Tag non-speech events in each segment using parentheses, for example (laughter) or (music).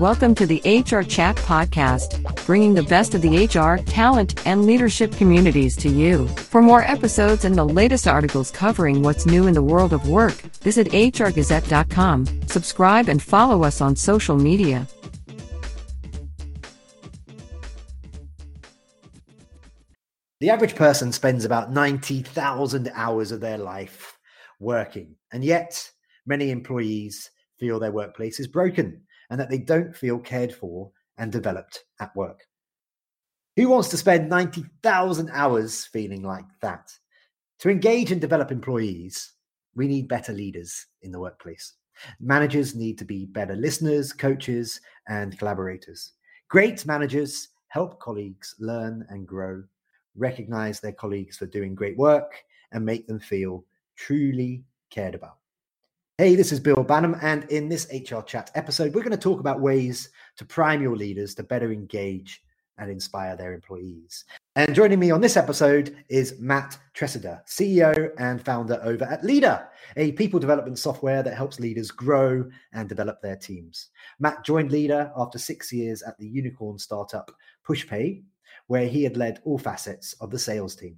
Welcome to the HR Chat Podcast, bringing the best of the HR, talent, and leadership communities to you. For more episodes and the latest articles covering what's new in the world of work, visit hrgazette.com, subscribe, and follow us on social media. The average person spends about 90,000 hours of their life working, and yet many employees feel their workplace is broken and that they don't feel cared for and developed at work. Who wants to spend 90,000 hours feeling like that? To engage and develop employees, we need better leaders in the workplace. Managers need to be better listeners, coaches, and collaborators. Great managers help colleagues learn and grow, recognize their colleagues for doing great work, and make them feel truly cared about. Hey, this is Bill Banham, and in this HR Chat episode, we're going to talk about ways to prime your leaders to better engage and inspire their employees. And joining me on this episode is Matt Tresidder, CEO and founder over at Leadr, a people development software that helps leaders grow and develop their teams. Matt joined Leadr after six years at the unicorn startup PushPay, where he had led all facets of the sales team.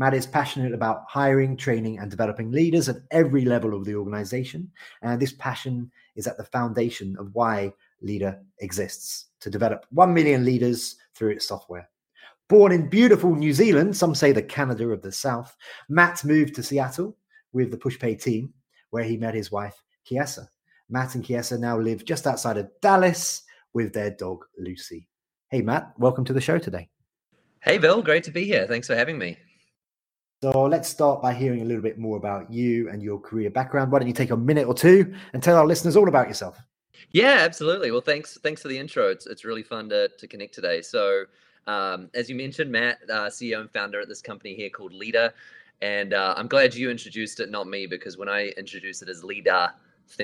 Matt is passionate about hiring, training, and developing leaders at every level of the organization. And this passion is at the foundation of why Leadr exists to develop 1 million leaders through its software. Born in beautiful New Zealand, some say the Canada of the South, Matt moved to Seattle with the PushPay team, where he met his wife, Kiesa. Matt and Kiesa now live just outside of Dallas with their dog, Lucy. Hey, Matt, welcome to the show today. Hey, Bill, great to be here. Thanks for having me. So let's start by hearing a little bit more about you and your career background. Why don't you take a minute or two and tell our listeners all about yourself? Yeah, absolutely. Well, thanks. Thanks for the intro. It's it's really fun to to connect today. So, um, as you mentioned, Matt, uh, CEO and founder at this company here called Leadr, and uh, I'm glad you introduced it, not me, because when I introduce it as Leader,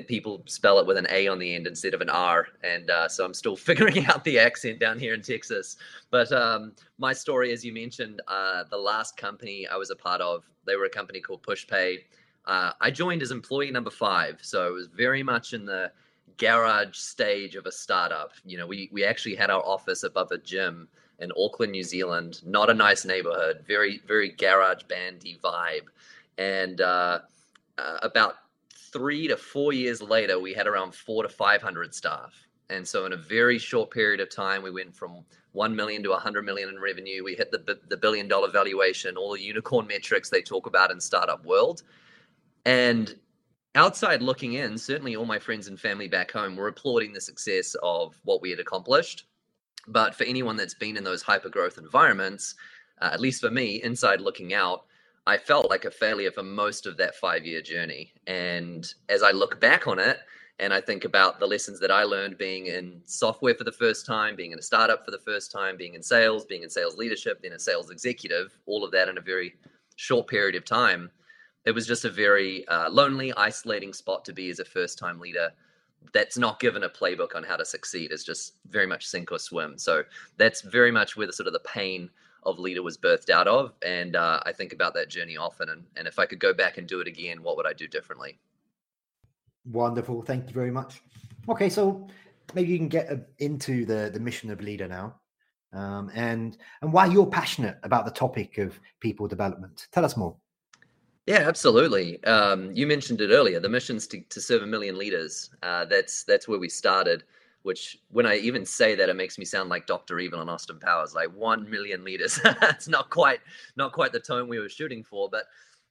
people spell it with an A on the end instead of an R. And uh, so I'm still (laughs) figuring out the accent down here in Texas. But um, my story, as you mentioned, uh, the last company I was a part of, they were a company called PushPay. Uh, I joined as employee number five. So it was very much in the garage stage of a startup. You know, we, we actually had our office above a gym in Auckland, New Zealand. Not a nice neighborhood, very, very garage bandy vibe. And uh, uh, about three to four years later, we had around four to 500 staff. And so, in a very short period of time, we went from 1 million to 100 million in revenue. We hit the, the billion dollar valuation, all the unicorn metrics they talk about in startup world. And outside looking in, certainly all my friends and family back home were applauding the success of what we had accomplished. But for anyone that's been in those hyper growth environments, uh, at least for me, inside looking out, I felt like a failure for most of that five year journey. And as I look back on it, and I think about the lessons that I learned being in software for the first time, being in a startup for the first time, being in sales, being in sales leadership, then a sales executive, all of that in a very short period of time. It was just a very uh, lonely, isolating spot to be as a first time leader that's not given a playbook on how to succeed. It's just very much sink or swim. So that's very much where the sort of the pain of leader was birthed out of and uh, i think about that journey often and, and if i could go back and do it again what would i do differently wonderful thank you very much okay so maybe you can get uh, into the the mission of leader now um, and and why you're passionate about the topic of people development tell us more yeah, absolutely. Um, you mentioned it earlier. The mission's to, to serve a million leaders. Uh, that's that's where we started which when I even say that, it makes me sound like Doctor Evil and Austin Powers, like one million liters. (laughs) it's not quite not quite the tone we were shooting for, but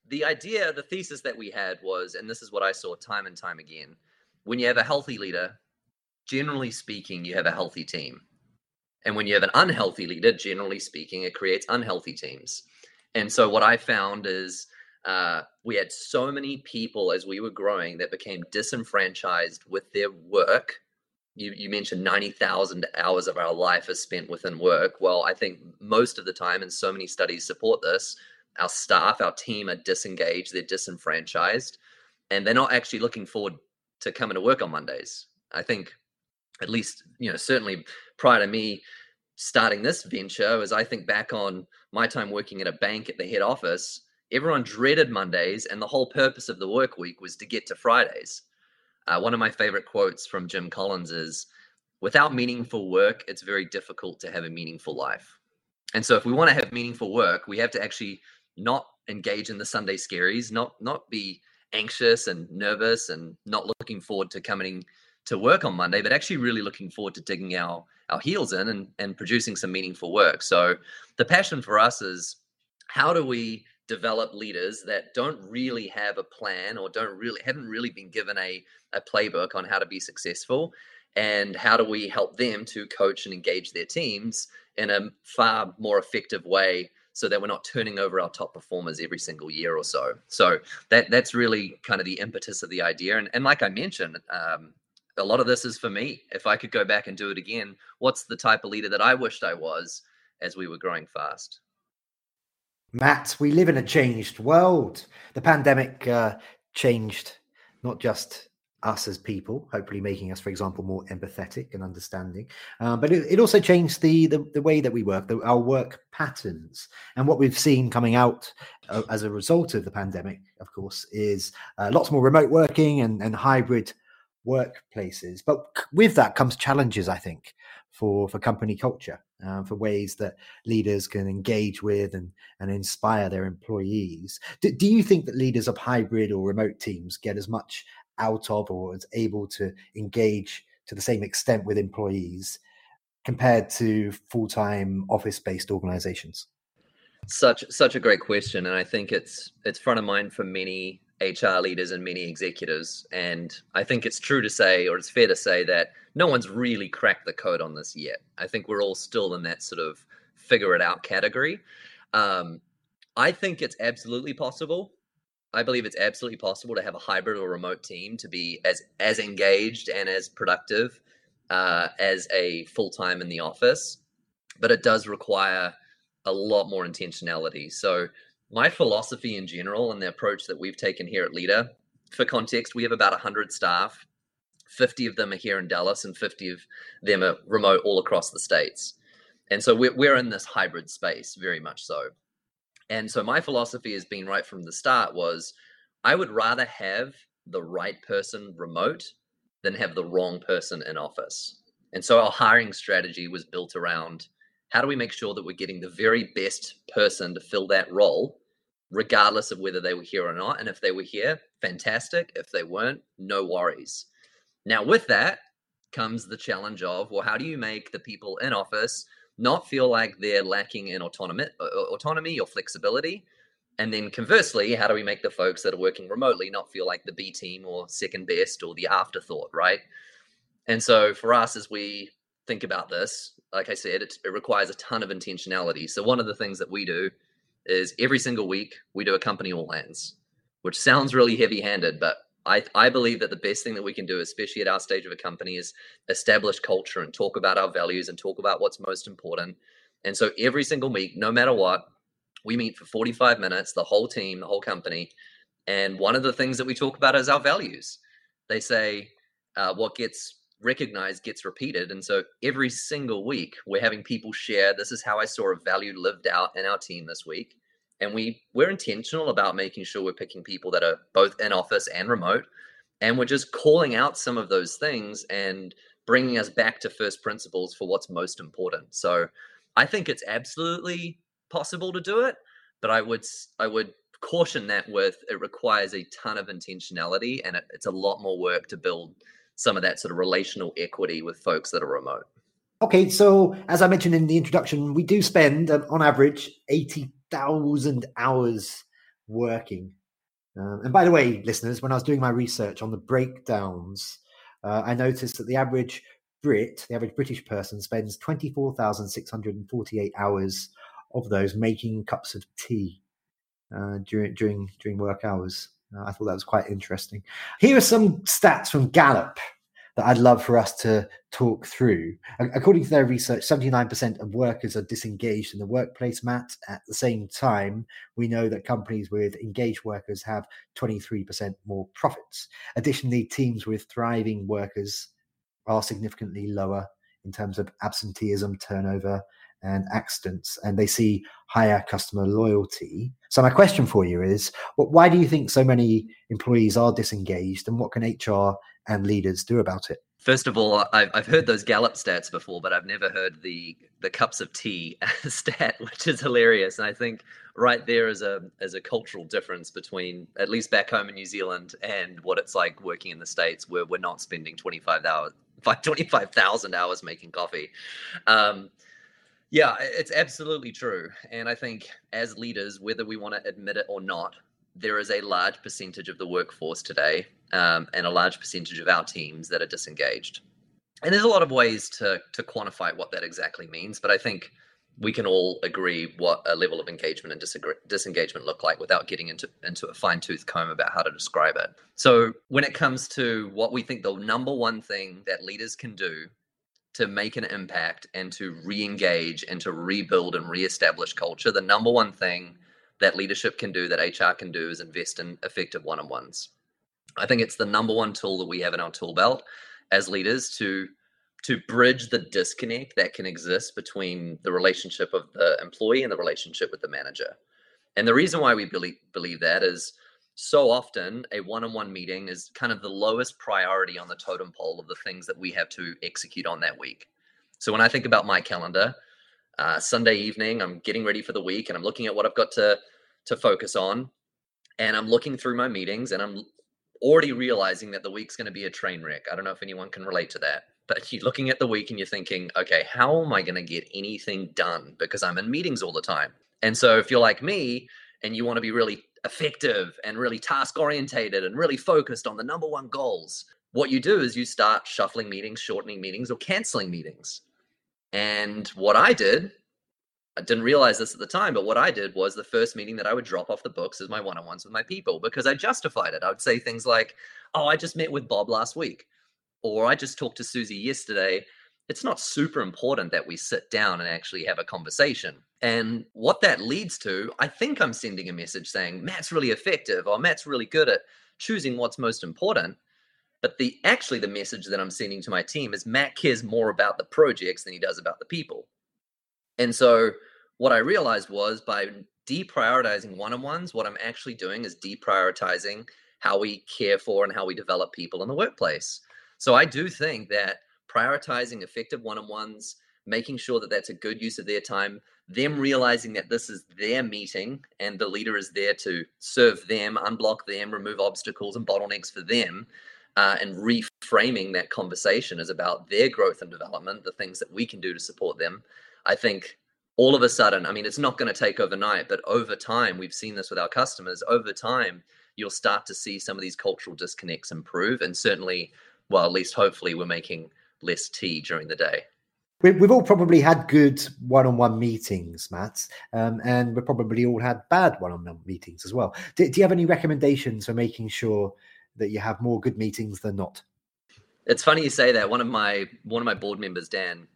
the idea, the thesis that we had was, and this is what I saw time and time again: when you have a healthy leader, generally speaking, you have a healthy team, and when you have an unhealthy leader, generally speaking, it creates unhealthy teams. And so what I found is. Uh, we had so many people as we were growing that became disenfranchised with their work you, you mentioned 90,000 hours of our life is spent within work. Well, I think most of the time, and so many studies support this, our staff, our team are disengaged, they're disenfranchised, and they're not actually looking forward to coming to work on Mondays. I think, at least, you know, certainly prior to me starting this venture, as I think back on my time working at a bank at the head office, everyone dreaded Mondays, and the whole purpose of the work week was to get to Fridays. Uh, one of my favorite quotes from Jim Collins is without meaningful work, it's very difficult to have a meaningful life. And so if we want to have meaningful work, we have to actually not engage in the Sunday scaries, not not be anxious and nervous and not looking forward to coming to work on Monday, but actually really looking forward to digging our our heels in and, and producing some meaningful work. So the passion for us is how do we develop leaders that don't really have a plan or don't really haven't really been given a, a playbook on how to be successful and how do we help them to coach and engage their teams in a far more effective way so that we're not turning over our top performers every single year or so. So that that's really kind of the impetus of the idea. And, and like i mentioned um, a lot of this is for me. If i could go back and do it again what's the type of leader that i wished i was as we were growing fast Matt, we live in a changed world. The pandemic uh, changed not just us as people, hopefully making us, for example, more empathetic and understanding, uh, but it, it, also changed the, the, the way that we work, the, our work patterns, and what we've seen coming out uh, as a result of the pandemic, of course, is uh, lots more remote working and, and hybrid workplaces. But with that comes challenges, I think, for for company culture, uh, for ways that leaders can engage with and and inspire their employees. Do, do you think that leaders of hybrid or remote teams get as much out of or is able to engage to the same extent with employees compared to full-time office-based organizations? Such such a great question, and I think it's it's front of mind for many HR leaders and many executives. And I think it's true to say, or it's fair to say, that no one's really cracked the code on this yet. I think we're all still in that sort of figure it out category. Um, I think it's absolutely possible. I believe it's absolutely possible to have a hybrid or remote team to be as as engaged and as productive uh, as a full time in the office, but it does require a lot more intentionality. So my philosophy in general and the approach that we've taken here at Leadr, for context, we have about 100 staff. 50 of them are here in Dallas and 50 of them are remote all across the states. And so we're, we're in this hybrid space, very much so. And so my philosophy has been right from the start was I would rather have the right person remote than have the wrong person in office. And so our hiring strategy was built around how do we make sure that we're getting the very best person to fill that role, regardless of whether they were here or not? And if they were here, fantastic. If they weren't, no worries. Now, with that comes the challenge of well, how do you make the people in office not feel like they're lacking in autonomy, uh, uh, autonomy or flexibility? And then conversely, how do we make the folks that are working remotely not feel like the B team or second best or the afterthought, right? And so for us, as we think about this, like I said, it, it requires a ton of intentionality. So one of the things that we do is every single week we do a company all hands, which sounds really heavy handed, but I, I believe that the best thing that we can do, especially at our stage of a company, is establish culture and talk about our values and talk about what's most important. And so every single week, no matter what, we meet for 45 minutes, the whole team, the whole company. And one of the things that we talk about is our values. They say uh, what gets recognized gets repeated. And so every single week, we're having people share this is how I saw a value lived out in our team this week. And we we're intentional about making sure we're picking people that are both in office and remote. And we're just calling out some of those things and bringing us back to first principles for what's most important. So I think it's absolutely possible to do it, but I would I would caution that with it requires a ton of intentionality and it, it's a lot more work to build some of that sort of relational equity with folks that are remote. Okay, so as I mentioned in the introduction, we do spend um, on average 80,000 hours working. Um, and by the way, listeners, when I was doing my research on the breakdowns, uh, I noticed that the average Brit, the average British person, spends 24,648 hours of those making cups of tea uh, during during during work hours. Uh, I thought that was quite interesting. Here are some stats from Gallup that I'd love for us to talk through. According to their research, 79% of workers are disengaged in the workplace, Matt. At the same time, we know that companies with engaged workers have 23% more profits. Additionally, teams with thriving workers are significantly lower in terms of absenteeism, turnover, and accidents and they see higher customer loyalty. So, my question for you is why do you think so many employees are disengaged and what can HR and leaders do about it? First of all, I've heard those Gallup stats before, but I've never heard the the cups of tea (laughs) stat, which is hilarious. And I think right there is a is a cultural difference between at least back home in New Zealand and what it's like working in the states, where we're not spending 25 hours, 25,000 hours making coffee. Um, yeah, it's absolutely true. And I think as leaders, whether we want to admit it or not, there is a large percentage of the workforce today um, and a large percentage of our teams that are disengaged. And there's a lot of ways to, to quantify what that exactly means, but I think we can all agree what a level of engagement and disengagement look like without getting into, into a fine tooth comb about how to describe it. So, when it comes to what we think the number one thing that leaders can do to make an impact and to re-engage and to rebuild and re-establish culture the number one thing that leadership can do that hr can do is invest in effective one-on-ones. I think it's the number one tool that we have in our tool belt as leaders to to bridge the disconnect that can exist between the relationship of the employee and the relationship with the manager. And the reason why we believe believe that is so often a one-on-one meeting is kind of the lowest priority on the totem pole of the things that we have to execute on that week. So when i think about my calendar uh, sunday evening i'm getting ready for the week and i'm looking at what i've got to to focus on and i'm looking through my meetings and i'm already realizing that the week's going to be a train wreck. I don't know if anyone can relate to that but (laughs) you're looking at the week and you're thinking okay how am i going to get anything done? Because i'm in meetings all the time. And so if you're like me and you want to be really effective and really task orientated and really focused on the number one goals, what you do is you start shuffling meetings, shortening meetings, or canceling meetings. And what I did, I didn't realize this at the time, but what I did was the first meeting that I would drop off the books is my one on ones with my people because I justified it. I would say things like, Oh, I just met with Bob last week, or I just talked to Susie yesterday it's not super important that we sit down and actually have a conversation. And what that leads to, I think I'm sending a message saying, Matt's really effective or Matt's really good at choosing what's most important. But the actually the message that I'm sending to my team is Matt cares more about the projects than he does about the people. And so what I realized was by deprioritizing one-on-ones, what I'm actually doing is deprioritizing how we care for and how we develop people in the workplace. So I do think that prioritizing effective one-on-ones making sure that that's a good use of their time them realizing that this is their meeting and the leader is there to serve them unblock them remove obstacles and bottlenecks for them uh, and reframing that conversation is about their growth and development the things that we can do to support them. I think all of a sudden i mean it's not going to take overnight but over time we've seen this with our customers over time you'll start to see some of these cultural disconnects improve and certainly well at least hopefully we're making less tea during the day. We've all probably had good one-on-one meetings, Matt, um, and we've probably all had bad one-on-one meetings as well. Do, do you have any recommendations for making sure that you have more good meetings than not? It's funny you say that. One of my one of my board members, Dan,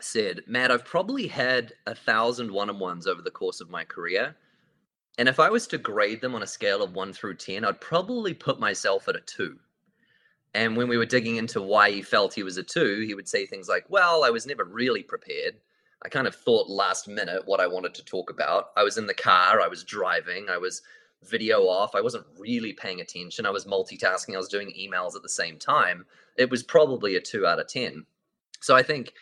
said, "Matt, I've probably had a thousand one-on-ones over the course of my career, and if I was to grade them on a scale of one through ten, I'd probably put myself at a two. And when we were digging into why he felt he was a two, he would say things like, Well, I was never really prepared. I kind of thought last minute what I wanted to talk about. I was in the car, I was driving, I was video off. I wasn't really paying attention. I was multitasking, I was doing emails at the same time. It was probably a two out of 10. So I think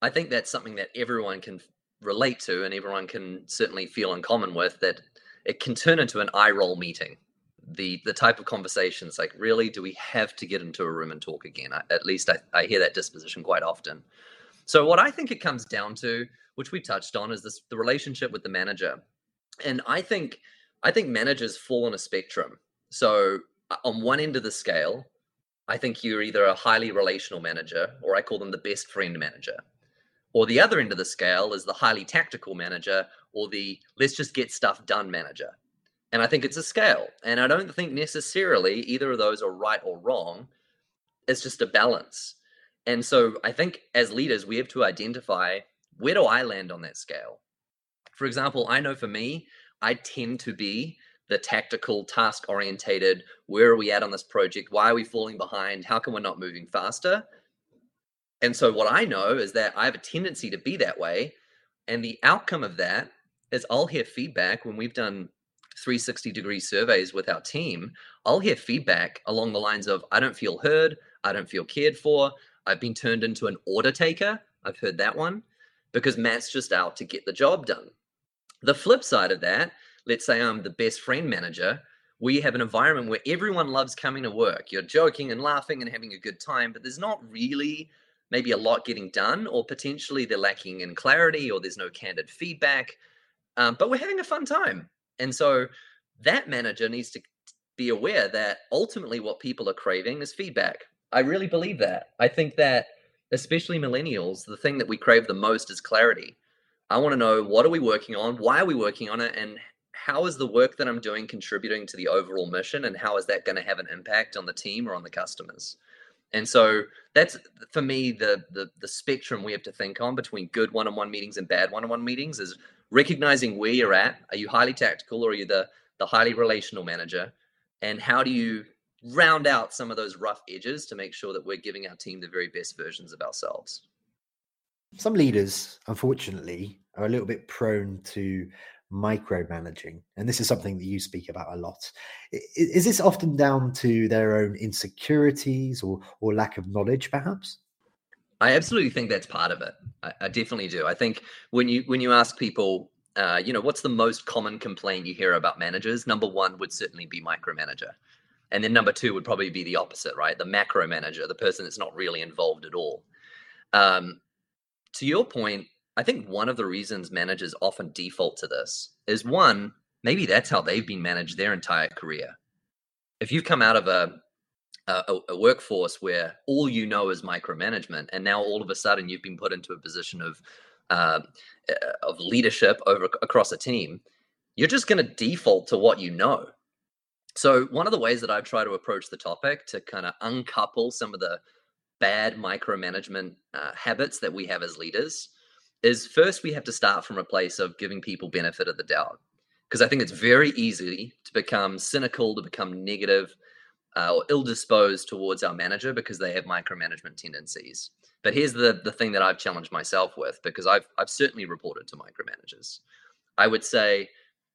I think that's something that everyone can relate to and everyone can certainly feel in common with that it can turn into an eye roll meeting the the type of conversations like really? Do we have to get into a room and talk again? I, at least I, I hear that disposition quite often. So what i think it comes down to which we touched on is this the relationship with the manager. And i think i think managers fall on a spectrum. So uh, on one end of the scale i think you're either a highly relational manager or i call them the best friend manager. Or the other end of the scale is the highly tactical manager or the let's just get stuff done manager and I think it's a scale. And I don't think necessarily either of those are right or wrong. It's just a balance. And so I think as leaders, we have to identify where do I land on that scale? For example, I know for me, I tend to be the tactical, task orientated. Where are we at on this project? Why are we falling behind? How come we're not moving faster? And so what I know is that I have a tendency to be that way And the outcome of that is I'll hear feedback when we've done 360 degree surveys with our team. I'll hear feedback along the lines of, I don't feel heard. I don't feel cared for. I've been turned into an order taker. I've heard that one because Matt's just out to get the job done. The flip side of that, let's say I'm the best friend manager. We have an environment where everyone loves coming to work. You're joking and laughing and having a good time, but there's not really maybe a lot getting done, or potentially they're lacking in clarity, or there's no candid feedback. Um, but we're having a fun time. And so that manager needs to be aware that ultimately what people are craving is feedback. I really believe that. I think that especially millennials, the thing that we crave the most is clarity. I want to know what are we working on, why are we working on it, and how is the work that I'm doing contributing to the overall mission, and how is that going to have an impact on the team or on the customers? And so that's for me the, the the spectrum we have to think on between good one-on-one meetings and bad one-on-one meetings is recognizing where you're at. Are you highly tactical or are you the the highly relational manager? And how do you round out some of those rough edges to make sure that we're giving our team the very best versions of ourselves. Some leaders, unfortunately, are a little bit prone to micromanaging. And this is something that you speak about a lot. Is this often down to their own insecurities or, or lack of knowledge, perhaps? I absolutely think that's part of it. I, I definitely do. I think when you when you ask people, uh, you know, what's the most common complaint you hear about managers? Number one would certainly be micromanager. And then number two would probably be the opposite, right? The macro manager, the person that's not really involved at all. Um, to your point, I think one of the reasons managers often default to this is one, maybe that's how they've been managed their entire career. If you've come out of a, a, a workforce where all you know is micromanagement, and now all of a sudden you've been put into a position of uh, of leadership over across a team, you're just going to default to what you know so, one of the ways that I try to approach the topic to kind of uncouple some of the bad micromanagement uh, habits that we have as leaders is first we have to start from a place of giving people benefit of the doubt. Because I think it's very easy to become cynical, to become negative, uh, or ill disposed towards our manager because they have micromanagement tendencies. But here's the, the thing that I've challenged myself with because I've, I've certainly reported to micromanagers. I would say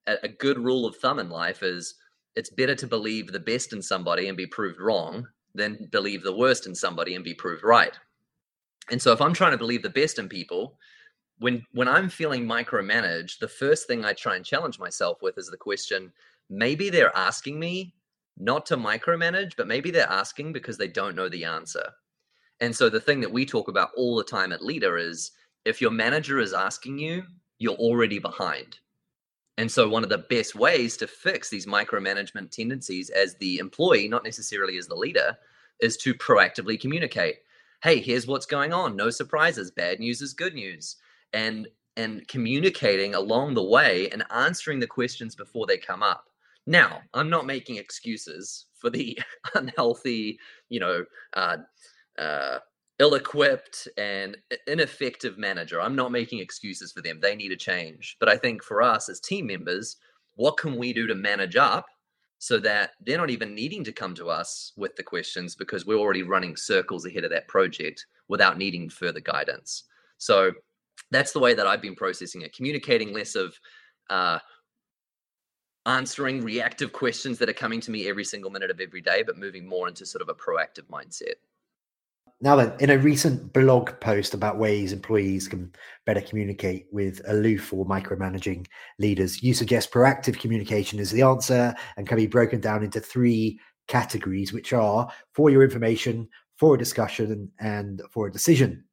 a, a good rule of thumb in life is it's better to believe the best in somebody and be proved wrong than believe the worst in somebody and be proved right. And so if I'm trying to believe the best in people, when when I'm feeling micromanaged, the first thing I try and challenge myself with is the question, maybe they're asking me not to micromanage, but maybe they're asking because they don't know the answer. And so the thing that we talk about all the time at Leadr is if your manager is asking you, you're already behind. And so, one of the best ways to fix these micromanagement tendencies as the employee, not necessarily as the leader, is to proactively communicate. Hey, here's what's going on. No surprises. Bad news is good news. And and communicating along the way and answering the questions before they come up. Now, I'm not making excuses for the (laughs) unhealthy, you know, uh, uh, ill-equipped and ineffective manager. I'm not making excuses for them. They need a change. But I think for us as team members, what can we do to manage up so that they're not even needing to come to us with the questions because we're already running circles ahead of that project without needing further guidance. So that's the way that I've been processing it, communicating less of uh, answering reactive questions that are coming to me every single minute of every day, but moving more into sort of a proactive mindset. Now then, in a recent blog post about ways employees can better communicate with aloof or micromanaging leaders, you suggest proactive communication is the answer and can be broken down into three categories, which are for your information, for a discussion, and for a decision.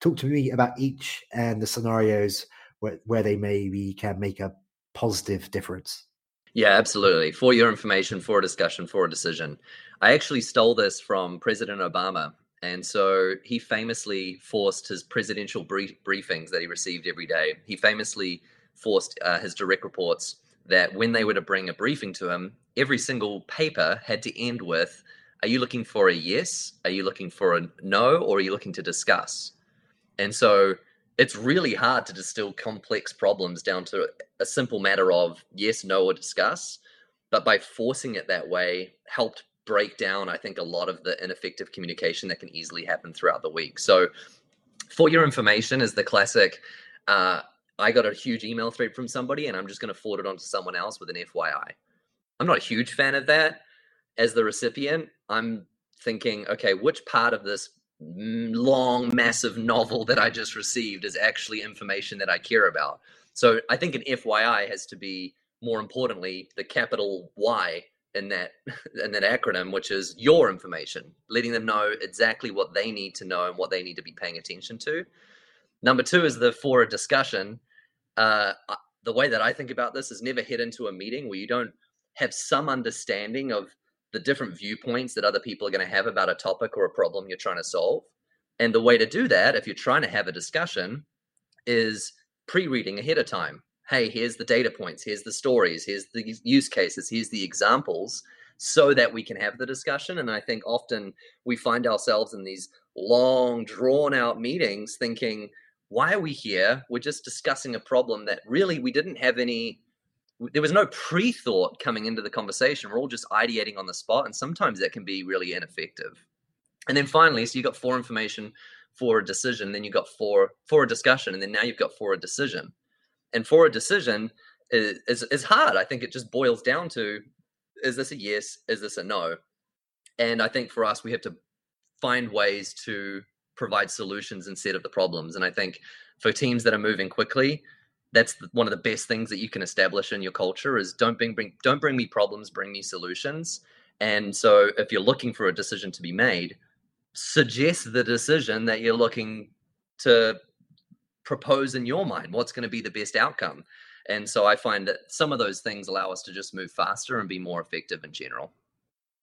Talk to me about each and the scenarios where, where they maybe can make a positive difference. Yeah, absolutely. For your information, for a discussion, for a decision. I actually stole this from President Obama and so he famously forced his presidential brief- briefings that he received every day. He famously forced uh, his direct reports that when they were to bring a briefing to him, every single paper had to end with Are you looking for a yes? Are you looking for a no? Or are you looking to discuss? And so it's really hard to distill complex problems down to a simple matter of yes, no, or discuss. But by forcing it that way, helped break down, I think, a lot of the ineffective communication that can easily happen throughout the week. So, for your information, is the classic. Uh, I got a huge email thread from somebody and I'm just going to forward it on to someone else with an FYI. I'm not a huge fan of that. As the recipient, I'm thinking, okay, which part of this long, massive novel that I just received is actually information that I care about? So I think an FYI has to be more importantly the capital Y in that (laughs) in that acronym, which is your information, letting them know exactly what they need to know and what they need to be paying attention to. Number two is the for a discussion. Uh, the way that I think about this is never head into a meeting where you don't have some understanding of the different viewpoints that other people are going to have about a topic or a problem you're trying to solve. And the way to do that, if you're trying to have a discussion, is pre reading ahead of time hey, here's the data points, here's the stories, here's the use cases, here's the examples, so that we can have the discussion. And I think often we find ourselves in these long, drawn out meetings thinking, why are we here? We're just discussing a problem that really we didn't have any. There was no pre thought coming into the conversation. We're all just ideating on the spot. And sometimes that can be really ineffective. And then finally, so you got for information for a decision, then you got for for a discussion, and then now you've got for a decision and for a decision is, is, is hard. I think it just boils down to is this a yes? Is this a no? And I think for us, we have to find ways to provide solutions instead of the problems. And I think for teams that are moving quickly, that's one of the best things that you can establish in your culture is don't bring, bring don't bring me problems, bring me solutions. And so if you're looking for a decision to be made, suggest the decision that you're looking to propose in your mind what's going to be the best outcome and so i find that some of those things allow us to just move faster and be more effective in general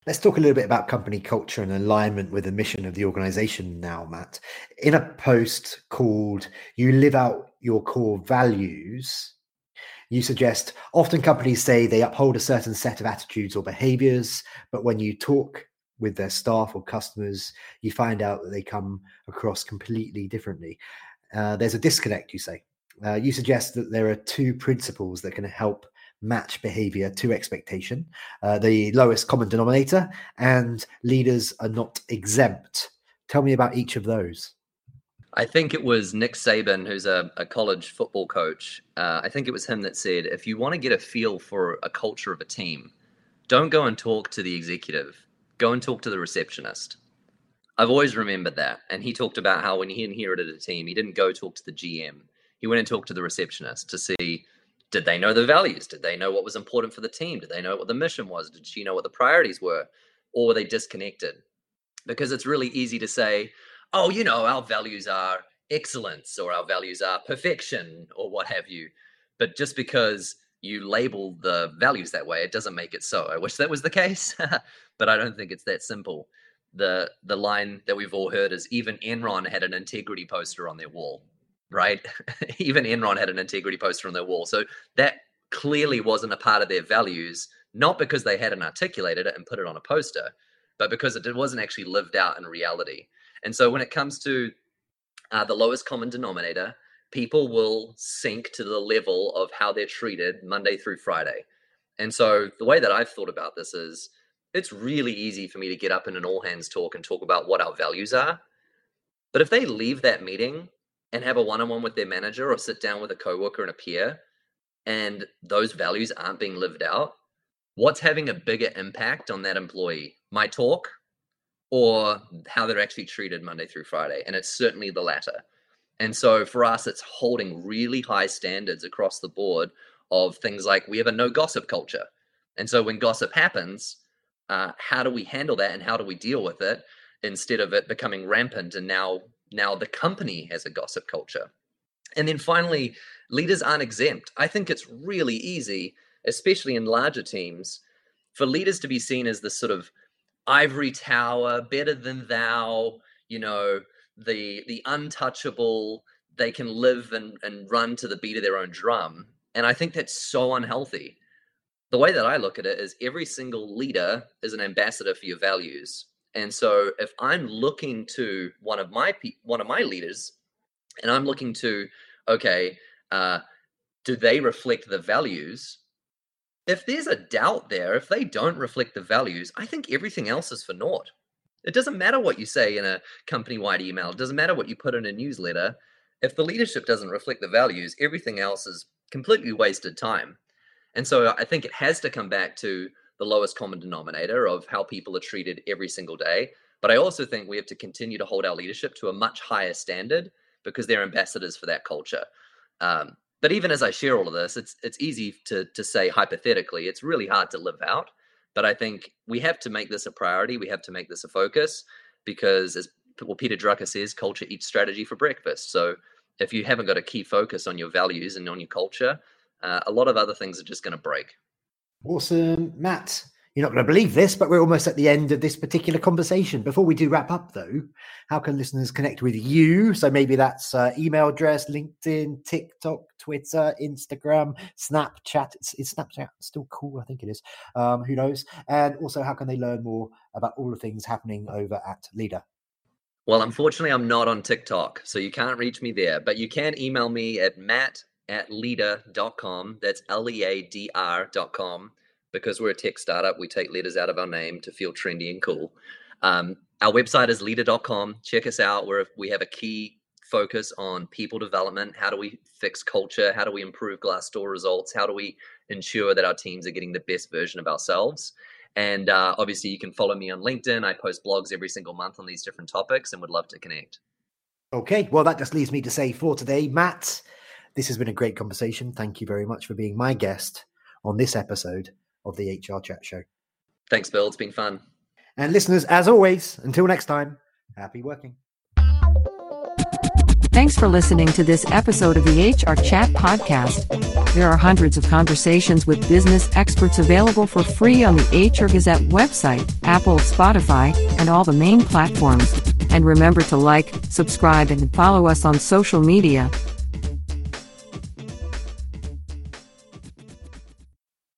Let's talk a little bit about company culture and alignment with the mission of the organization now, Matt. In a post called You Live Out Your Core Values, you suggest often companies say they uphold a certain set of attitudes or behaviors, but when you talk with their staff or customers, you find out that they come across completely differently. Uh, there's a disconnect, you say. Uh, you suggest that there are two principles that can help match behavior to expectation uh, the lowest common denominator, and leaders are not exempt. Tell me about each of those. I think it was Nick Saban, who's a, a college football coach. Uh, I think it was him that said, if you want to get a feel for a culture of a team, don't go and talk to the executive, go and talk to the receptionist. I've always remembered that. And he talked about how when he inherited a team, he didn't go talk to the GM. He went and talked to the receptionist to see did they know the values? Did they know what was important for the team? Did they know what the mission was? Did she know what the priorities were? Or were they disconnected? Because it's really easy to say, oh, you know, our values are excellence or our values are perfection or what have you. But just because you label the values that way, it doesn't make it so. I wish that was the (laughs) case, but I don't think it's that simple the the line that we've all heard is even Enron had an integrity poster on their wall, right? (laughs) even Enron had an integrity poster on their wall. So that clearly wasn't a part of their values, not because they hadn't articulated it and put it on a poster, but because it wasn't actually lived out in reality. And so when it comes to uh, the lowest common denominator, people will sink to the level of how they're treated Monday through Friday. And so the way that I've thought about this is it's really easy for me to get up in an all hands talk and talk about what our values are. But if they leave that meeting and have a one on one with their manager or sit down with a coworker and a peer and those values aren't being lived out, what's having a bigger impact on that employee? My talk or how they're actually treated Monday through Friday? And it's certainly the latter. And so for us, it's holding really high standards across the board of things like we have a no gossip culture. And so when gossip happens, uh, how do we handle that and how do we deal with it instead of it becoming rampant and now now the company has a gossip culture. And then finally leaders aren't exempt. I think it's really easy especially in larger teams for leaders to be seen as this sort of ivory tower better than thou you know the the untouchable they can live and, and run to the beat of their own drum. And i think that's so unhealthy. The way that I look at it is every single leader is an ambassador for your values. And so if I'm looking to one of my one of my leaders, and I'm looking to, okay, uh, do they reflect the values? If there's a doubt there, if they don't reflect the values, I think everything else is for naught. It doesn't matter what you say in a company wide email. It doesn't matter what you put in a newsletter. if the leadership doesn't reflect the values, everything else is completely wasted time. And so I think it has to come back to the lowest common denominator of how people are treated every single day. But I also think we have to continue to hold our leadership to a much higher standard because they're ambassadors for that culture. Um, but even as I share all of this, it's it's easy to to say hypothetically. It's really hard to live out. But I think we have to make this a priority. We have to make this a focus because, as well, Peter Drucker says, culture eats strategy for breakfast. So if you haven't got a key focus on your values and on your culture, uh, a lot of other things are just going to break. Awesome, Matt. You're not going to believe this, but we're almost at the end of this particular conversation. Before we do wrap up, though, how can listeners connect with you? So maybe that's uh, email address, LinkedIn, TikTok, Twitter, Instagram, Snapchat. Is Snapchat still cool? I think it is. Um, who knows? And also, how can they learn more about all the things happening over at Leadr? Well, unfortunately, I'm not on TikTok, so you can't reach me there, but you can email me at matt at leadr.com. That's L E A D R.com because we're a tech startup, we take letters out of our name to feel trendy and cool. Um, our website is leadr.com. Check us out. Where we have a key focus on people development. How do we fix culture? How do we improve Glassdoor results? How do we ensure that our teams are getting the best version of ourselves? And uh, obviously, you can follow me on LinkedIn. I post blogs every single month on these different topics and would love to connect. Okay, well, that just leaves me to say for today, Matt, this has been a great conversation. Thank you very much for being my guest on this episode of the HR Chat Show. Thanks, Bill. It's been fun. And listeners, as always, until next time, happy working. Thanks for listening to this episode of the HR Chat Podcast. There are hundreds of conversations with business experts available for free on the HR Gazette website, Apple, Spotify, and all the main platforms. And remember to like, subscribe, and follow us on social media.